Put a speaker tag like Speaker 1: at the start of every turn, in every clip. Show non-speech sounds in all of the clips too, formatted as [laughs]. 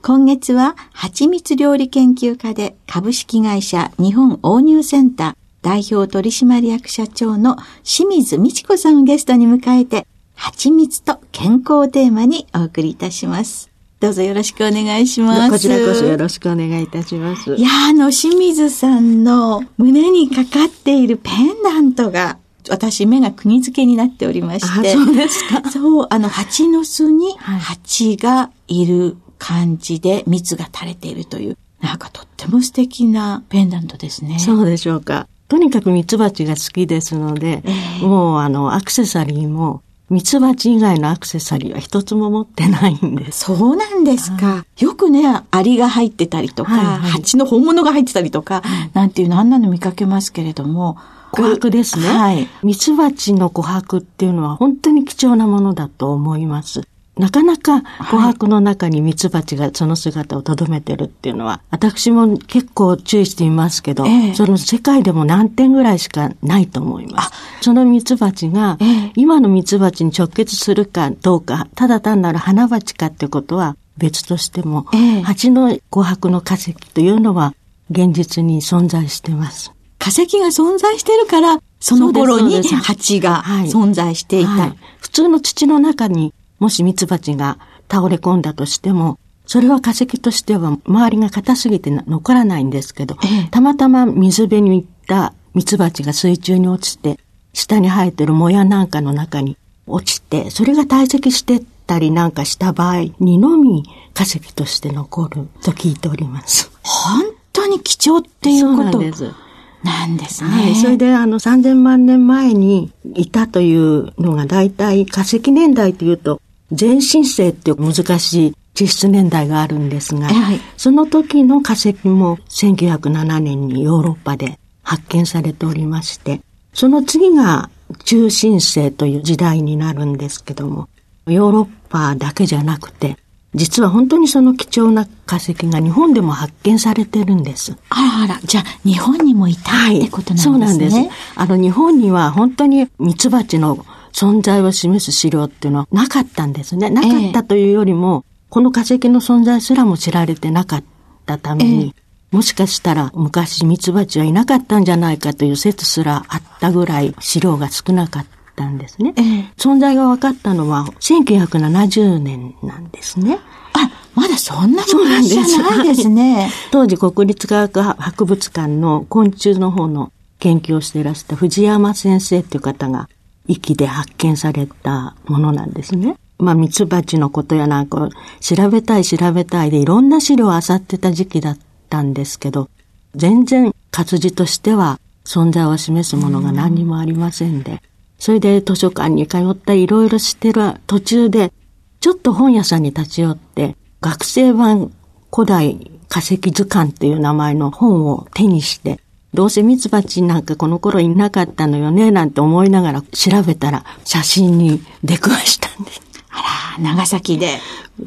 Speaker 1: 今月は、蜂蜜料理研究家で株式会社日本応入センター代表取締役社長の清水美智子さんをゲストに迎えて、蜂蜜と健康をテーマにお送りいたします。どうぞよろしくお願いします。
Speaker 2: こちらこそよろしくお願いいたします。
Speaker 1: いや、あの、清水さんの胸にかかっているペンダントが、私、目が釘付けになっておりまして。
Speaker 2: そうですか。
Speaker 1: そう、あの、蜂の巣に蜂がいる感じで蜜が垂れているという、なんかとっても素敵なペンダントですね。
Speaker 2: そうでしょうか。とにかくミツバチが好きですので、えー、もうあの、アクセサリーも、ミツバチ以外のアクセサリーは一つも持ってないんです。
Speaker 1: そうなんですか。よくね、アリが入ってたりとか、はいはい、蜂の本物が入ってたりとか、なんていうのあんなの見かけますけれども、
Speaker 2: 琥珀ですね。はい。ミツバチの琥珀っていうのは本当に貴重なものだと思います。なかなか琥珀の中にミツバチがその姿を留めてるっていうのは、私も結構注意していますけど、えー、その世界でも何点ぐらいしかないと思います。そのミツバチが、今のミツバチに直結するかどうか、ただ単なる花鉢かってことは別としても、えー、蜂の琥珀の化石というのは現実に存在しています。
Speaker 1: 化石が存在してるから、その頃に蜂が存在していた、はいはい、
Speaker 2: 普通の土の中にもしミツバチが倒れ込んだとしても、それは化石としては周りが硬すぎて残らないんですけど、ええ、たまたま水辺に行ったミツバチが水中に落ちて、下に生えてるもやなんかの中に落ちて、それが堆積してったりなんかした場合にのみ化石として残ると聞いております。
Speaker 1: 本当に貴重っていうこと
Speaker 2: なんです。
Speaker 1: なんですね。
Speaker 2: はい。それで、あの、3000万年前にいたというのが、大体化石年代というと、全身性っていう難しい地質年代があるんですが、はい、その時の化石も1907年にヨーロッパで発見されておりまして、その次が中心性という時代になるんですけども、ヨーロッパだけじゃなくて、実は本当にその貴重な化石が日本でも発見されてるんです。
Speaker 1: あらあら、じゃあ日本にもいたってことなんですね。そうなんです。
Speaker 2: あの日本には本当にミツバチの存在を示す資料っていうのはなかったんですね。なかったというよりも、えこの化石の存在すらも知られてなかったために、えもしかしたら昔ミツバチはいなかったんじゃないかという説すらあったぐらい資料が少なかったんですね。え存在が分かったのは1970年なんですね。
Speaker 1: あ、まだそんな昔じゃないですね。[laughs]
Speaker 2: 当時国立科学博物館の昆虫の方の研究をしていらした藤山先生っていう方が息で発見されたものなんですね。まあ、ミツバチのことやなんか調べたい調べたいでいろんな資料を漁ってた時期だったんですけど、全然活字としては存在を示すものが何にもありませんで、それで図書館に通ったりいろいろしてる途中で、ちょっと本屋さんに立ち寄って、学生版古代化石図鑑という名前の本を手にして、どうせミツバチなんかこの頃いなかったのよね、なんて思いながら調べたら写真に出くわしたんです。
Speaker 1: あら、長崎で。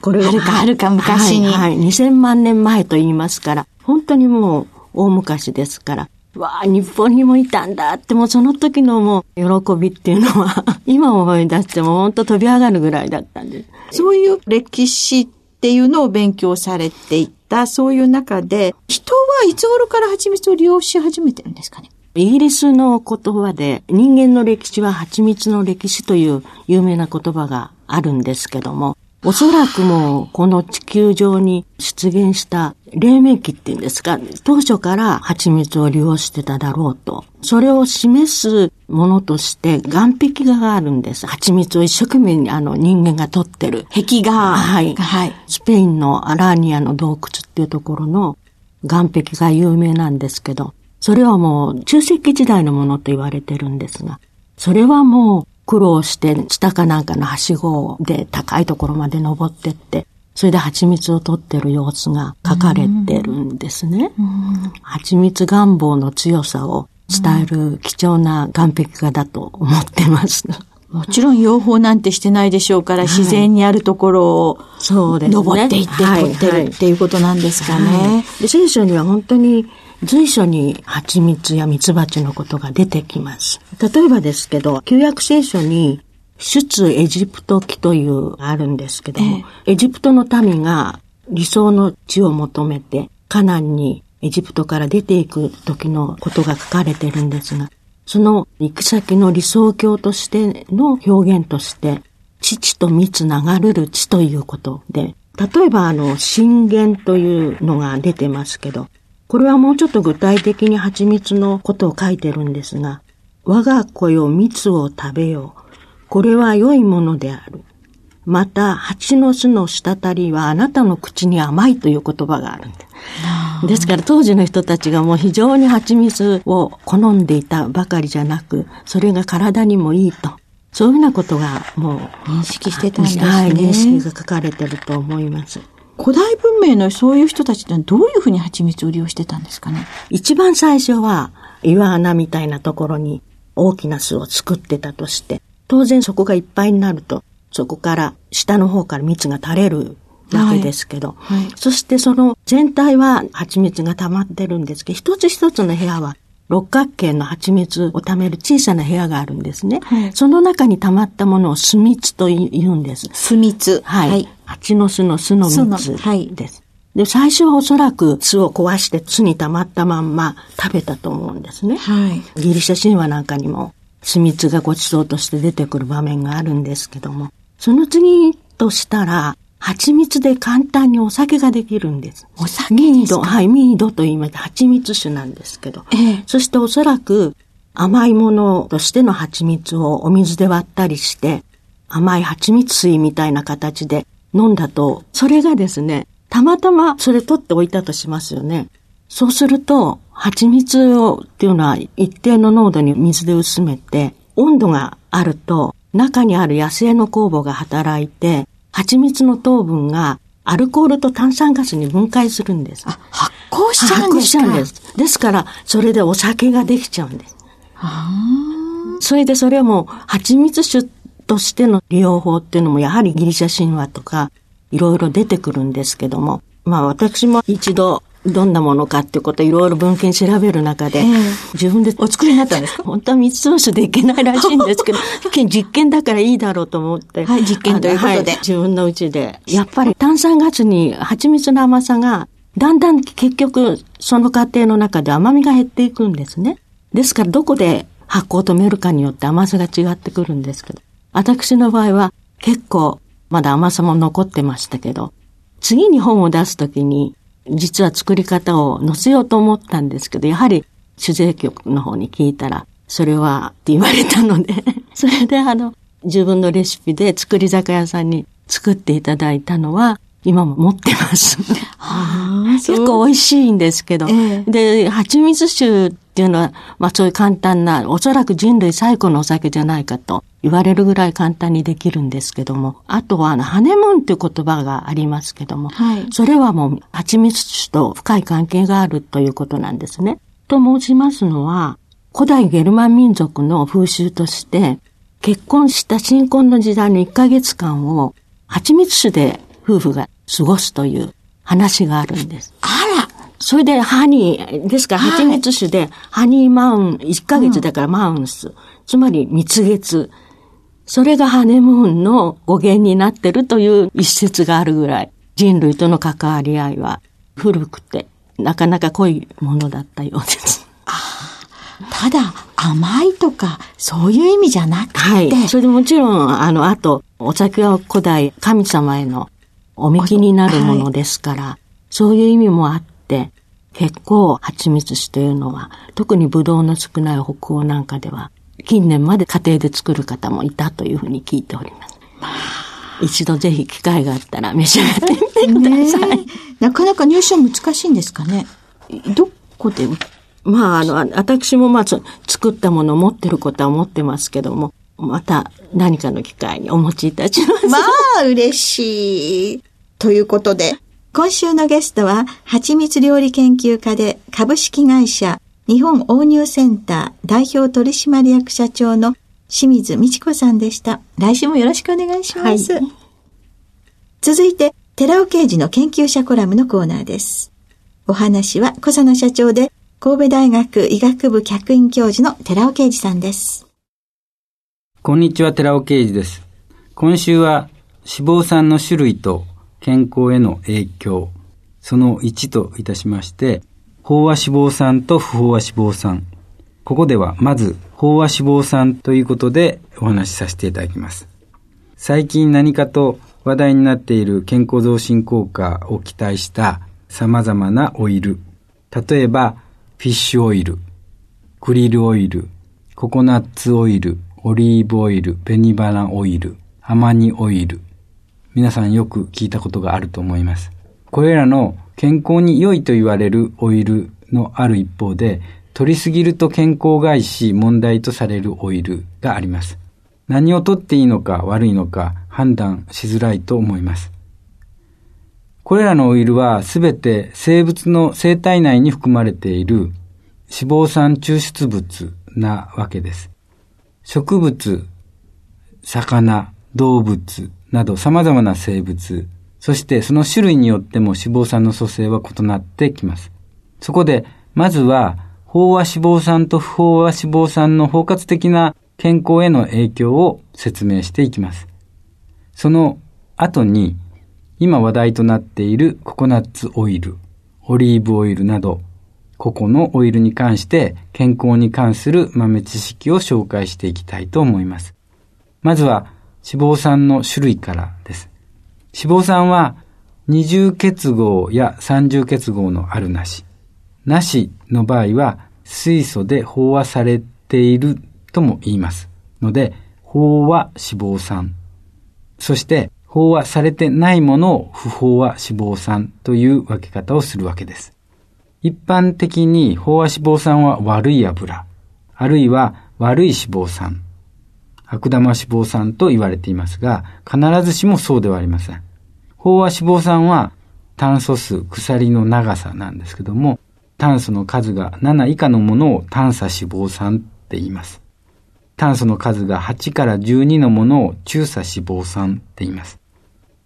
Speaker 1: これはるかはるか昔に。
Speaker 2: はい、はい、2000万年前と言いますから、本当にもう大昔ですから、わあ、日本にもいたんだって、もうその時のもう喜びっていうのは [laughs] 今思い出しても本当飛び上がるぐらいだったんです。
Speaker 1: そういう歴史っていうのを勉強されていた、そういう中で、人はいつ頃から蜂蜜を利用し始めてるんですかね？
Speaker 2: イギリスの言葉で人間の歴史は蜂蜜の歴史という有名な言葉があるんですけども、おそらくもうこの地球上に出現した黎明期っていうんですか、当初から蜂蜜を利用してただろうと。それを示すものとして岩壁画があるんです。蜂蜜を一生懸命にあの人間が撮ってる。
Speaker 1: 壁画。
Speaker 2: はい。はい。スペインのアラーニアの洞窟っていうところの岩壁が有名なんですけど、それはもう中世紀時代のものと言われてるんですが、それはもう苦労して下かなんかのはしごで高いところまで登ってって、それで蜂蜜を取ってる様子が書かれてるんですね。蜂蜜願望の強さを伝える貴重な岩壁画だと思ってます。
Speaker 1: もちろん養蜂なんてしてないでしょうから、はい、自然にあるところを、そうですね。登っていって取ってるっていうことなんですかね。はいはい、
Speaker 2: 聖書には本当に随所に蜂蜜や蜜蜂のことが出てきます。例えばですけど、旧約聖書に出エジプト記というあるんですけども、えエジプトの民が理想の地を求めてカナンにエジプトから出ていく時のことが書かれてるんですが、その行く先の理想郷としての表現として、父と蜜流れる地ということで、例えばあの、震源というのが出てますけど、これはもうちょっと具体的に蜂蜜のことを書いてるんですが、我が子よ蜜を食べよう。これは良いものである。また、蜂の巣の滴りはあなたの口に甘いという言葉があるんです。ですから当時の人たちがもう非常に蜂蜜を好んでいたばかりじゃなく、それが体にもいいと。そういうふうなことがもう
Speaker 1: 認識してたんですね。
Speaker 2: はい、認識が書かれてると思います。
Speaker 1: 古代文明のそういう人たちってどういうふうに蜂蜜を利用してたんですかね？
Speaker 2: 一番最初は岩穴みたいなところに大きな巣を作ってたとして、当然そこがいっぱいになると、そこから下の方から蜜が垂れるわけですけど、はいはい、そしてその全体は蜂蜜が溜まってるんですけど、一つ一つの部屋は六角形の蜂蜜を貯める小さな部屋があるんですね。はい、その中に溜まったものを巣蜜と言うんです。
Speaker 1: 巣蜜。
Speaker 2: はい。蜂の巣の巣の蜜です。で、最初はおそらく巣を壊して巣に溜まったまんま食べたと思うんですね。はい。ギリシャ神話なんかにも巣蜜がごちそうとして出てくる場面があるんですけども、その次としたら、蜂蜜で簡単にお酒ができるんです。
Speaker 1: お酒ミ
Speaker 2: ード、はい、ミードと言いまして蜂蜜酒なんですけど、ええ、そしておそらく甘いものとしての蜂蜜をお水で割ったりして、甘い蜂蜜水みたいな形で飲んだと、それがですね、たまたまそれ取っておいたとしますよね。そうすると、蜂蜜をっていうのは一定の濃度に水で薄めて、温度があると中にある野生の酵母が働いて、蜂蜜の糖分がアルコールと炭酸ガスに分解するんです。
Speaker 1: あ、発酵しちゃうんですか？発酵しちゃうんです。
Speaker 2: ですから、それでお酒ができちゃうんです。それでそれも蜂蜜酒としての利用法っていうのもやはりギリシャ神話とかいろいろ出てくるんですけども、まあ私も一度どんなものかっていうことをいろいろ文献調べる中で、えー、自分でお作りになったんですか？本当は蜜糖酒でいけないらしいんですけど、[laughs] 実験だからいいだろうと思って。
Speaker 1: はい、実験ということで、
Speaker 2: はい。自分のうちで。やっぱり炭酸ガスに蜂蜜の甘さが、だんだん結局その過程の中で甘みが減っていくんですね。ですからどこで発酵を止めるかによって甘さが違ってくるんですけど、私の場合は結構まだ甘さも残ってましたけど、次に本を出すときに実は作り方を載せようと思ったんですけど、やはり主税局の方に聞いたら、それはって言われたので [laughs] それであの、自分のレシピで作り酒屋さんに作っていただいたのは、今も持ってます。結構美味しいんですけど。ええ、で、蜂蜜酒っていうのは、まあそういう簡単な、おそらく人類最古のお酒じゃないかと言われるぐらい簡単にできるんですけども、あとはあの、ハネムーンっていう言葉がありますけども、はい、それはもう蜂蜜酒と深い関係があるということなんですね。と申しますのは、古代ゲルマン民族の風習として、結婚した新婚の時代の1ヶ月間を蜂蜜酒で夫婦が過ごすという話があるんです。
Speaker 1: あら
Speaker 2: それでハニー、ですから蜂蜜酒でハニーマウン、1ヶ月だからマウンス、うん、つまり蜜月。それがハネムーンの語源になってるという一説があるぐらい、人類との関わり合いは古くて、なかなか濃いものだったようです。
Speaker 1: ただ、甘いとか、そういう意味じゃなくて。は
Speaker 2: い。それでもちろん、あの、あと、お酒は古代神様へのおみきになるものですから、はい、そういう意味もあって、結構蜂蜜酒というのは、特にブドウの少ない北欧なんかでは、近年まで家庭で作る方もいたというふうに聞いております。まあ、一度ぜひ機会があったら召し上がってみてください。
Speaker 1: なかなか入手難しいんですかねどこで
Speaker 2: まあ、あの、私もまあ、作ったものを持ってることは持ってますけども、また何かの機会にお持ちいたします。
Speaker 1: まあ、嬉しい。ということで、今週のゲストは、蜂蜜料理研究家で株式会社日本応入センター代表取締役社長の清水美智子さんでした。来週もよろしくお願いします。はい、続いて、寺尾刑事の研究者コラムのコーナーです。お話は小佐野社長で神戸大学医学部客員教授の寺尾啓二さんです。
Speaker 3: こんにちは、寺尾啓二です。今週は脂肪酸の種類と健康への影響、その1といたしまして、飽和脂肪酸と不飽和脂肪酸。ここではまず飽和脂肪酸ということでお話しさせていただきます。最近何かと話題になっている健康増進効果を期待した様々なオイル。例えば、フィッシュオイル、クリルオイル、ココナッツオイル、オリーブオイル、ベニバナオイル、アマニオイル。皆さんよく聞いたことがあると思います。これらの健康に良いと言われるオイルのある一方で、取りすぎると健康害し問題とされるオイルがあります。何を取っていいのか悪いのか判断しづらいと思います。これらのオイルはすべて生物の生体内に含まれている脂肪酸抽出物なわけです。植物、魚、動物など様々な生物、そしてその種類によっても脂肪酸の組成は異なってきます。そこで、まずは、飽和脂肪酸と不飽和脂肪酸の包括的な健康への影響を説明していきます。その後に、今話題となっているココナッツオイル、オリーブオイルなど、個々のオイルに関して健康に関する豆知識を紹介していきたいと思います。まずは脂肪酸の種類からです。脂肪酸は二重結合や三重結合のあるなし。なしの場合は水素で飽和されているとも言います。ので、飽和脂肪酸。そして、飽和されてないものを不飽和脂肪酸という分け方をするわけです。一般的に飽和脂肪酸は悪い油、あるいは悪い脂肪酸、悪玉脂肪酸と言われていますが、必ずしもそうではありません。飽和脂肪酸は炭素数、鎖の長さなんですけども、炭素の数が7以下のものを炭素脂肪酸って言います。炭素の数が8から12のものを中鎖脂肪酸って言います。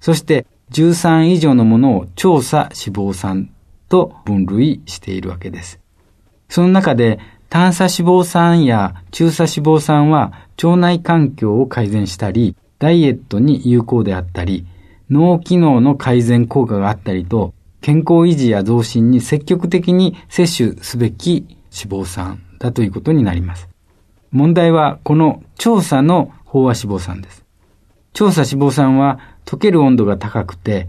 Speaker 3: そして13以上のものを調査脂肪酸と分類しているわけです。その中で炭素脂肪酸や中鎖脂肪酸は腸内環境を改善したり、ダイエットに有効であったり、脳機能の改善効果があったりと、健康維持や増進に積極的に摂取すべき脂肪酸だということになります。問題はこの調査の飽和脂肪酸です。調査脂肪酸は溶ける温度が高くて、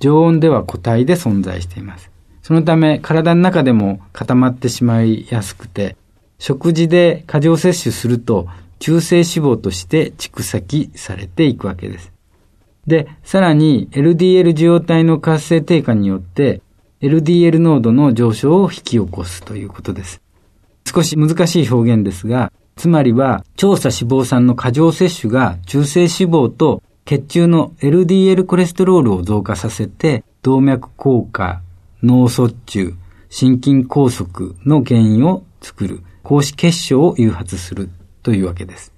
Speaker 3: 常温では固体で存在しています。そのため体の中でも固まってしまいやすくて、食事で過剰摂取すると中性脂肪として蓄積されていくわけです。で、さらに LDL 受容体の活性低下によって LDL 濃度の上昇を引き起こすということです。少し難しい表現ですが、つまりは、調査脂肪酸の過剰摂取が中性脂肪と血中の LDL コレステロールを増加させて、動脈硬化、脳卒中、心筋梗塞の原因を作る、高脂血症を誘発するというわけです。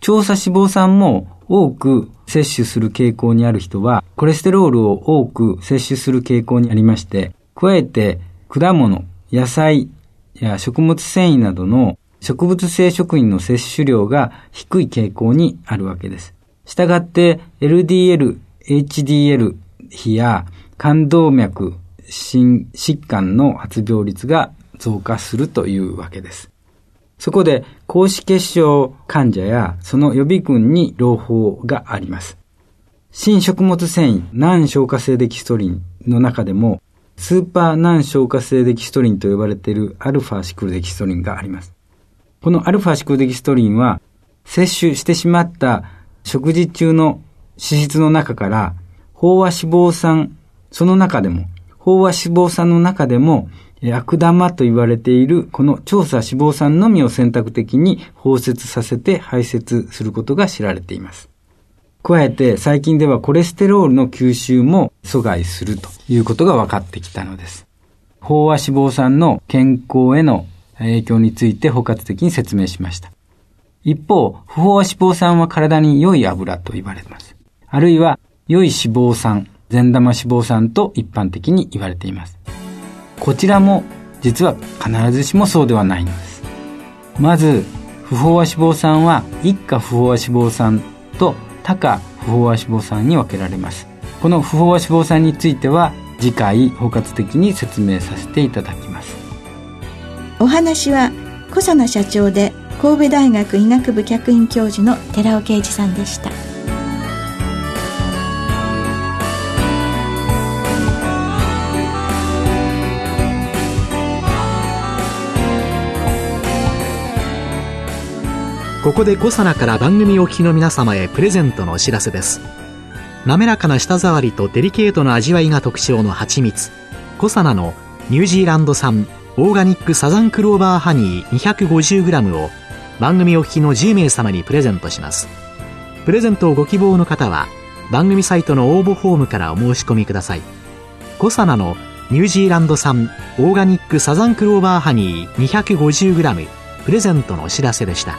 Speaker 3: 調査脂肪酸も多く摂取する傾向にある人は、コレステロールを多く摂取する傾向にありまして、加えて果物、野菜や食物繊維などの植物性食品の摂取量が低い傾向にあるわけです。したがって LDL、HDL 比や冠動脈心疾患の発病率が増加するというわけです。そこで、高脂血症患者やその予備軍に朗報があります。新食物繊維、難消化性デキストリンの中でも、スーパー難消化性デキストリンと呼ばれているアルファシクルデキストリンがあります。このアルファシクルデキストリンは、摂取してしまった食事中の脂質の中から、飽和脂肪酸、その中でも、飽和脂肪酸の中でも、悪玉と言われているこの調査脂肪酸のみを選択的に包摂させて排泄することが知られています。加えて最近ではコレステロールの吸収も阻害するということが分かってきたのです。飽和脂肪酸の健康への影響について包括的に説明しました。一方、不飽和脂肪酸は体に良い油と言われてます。あるいは良い脂肪酸、善玉脂肪酸と一般的に言われています。こちらも実は必ずしもそうではないのです。まず、不飽和脂肪酸は一価不飽和脂肪酸と多価不飽和脂肪酸に分けられます。この不飽和脂肪酸については次回包括的に説明させていただきます。
Speaker 1: お話は小佐奈社長で神戸大学医学部客員教授の寺尾啓二さんでした。
Speaker 4: ここでコサナから番組お聞きの皆様へプレゼントのお知らせです。滑らかな舌触りとデリケートな味わいが特徴の蜂蜜。コサナのニュージーランド産オーガニックサザンクローバーハニー 250g を番組お聞きの10名様にプレゼントします。プレゼントをご希望の方は番組サイトの応募フォームからお申し込みください。コサナのニュージーランド産オーガニックサザンクローバーハニー 250g プレゼントのお知らせでした。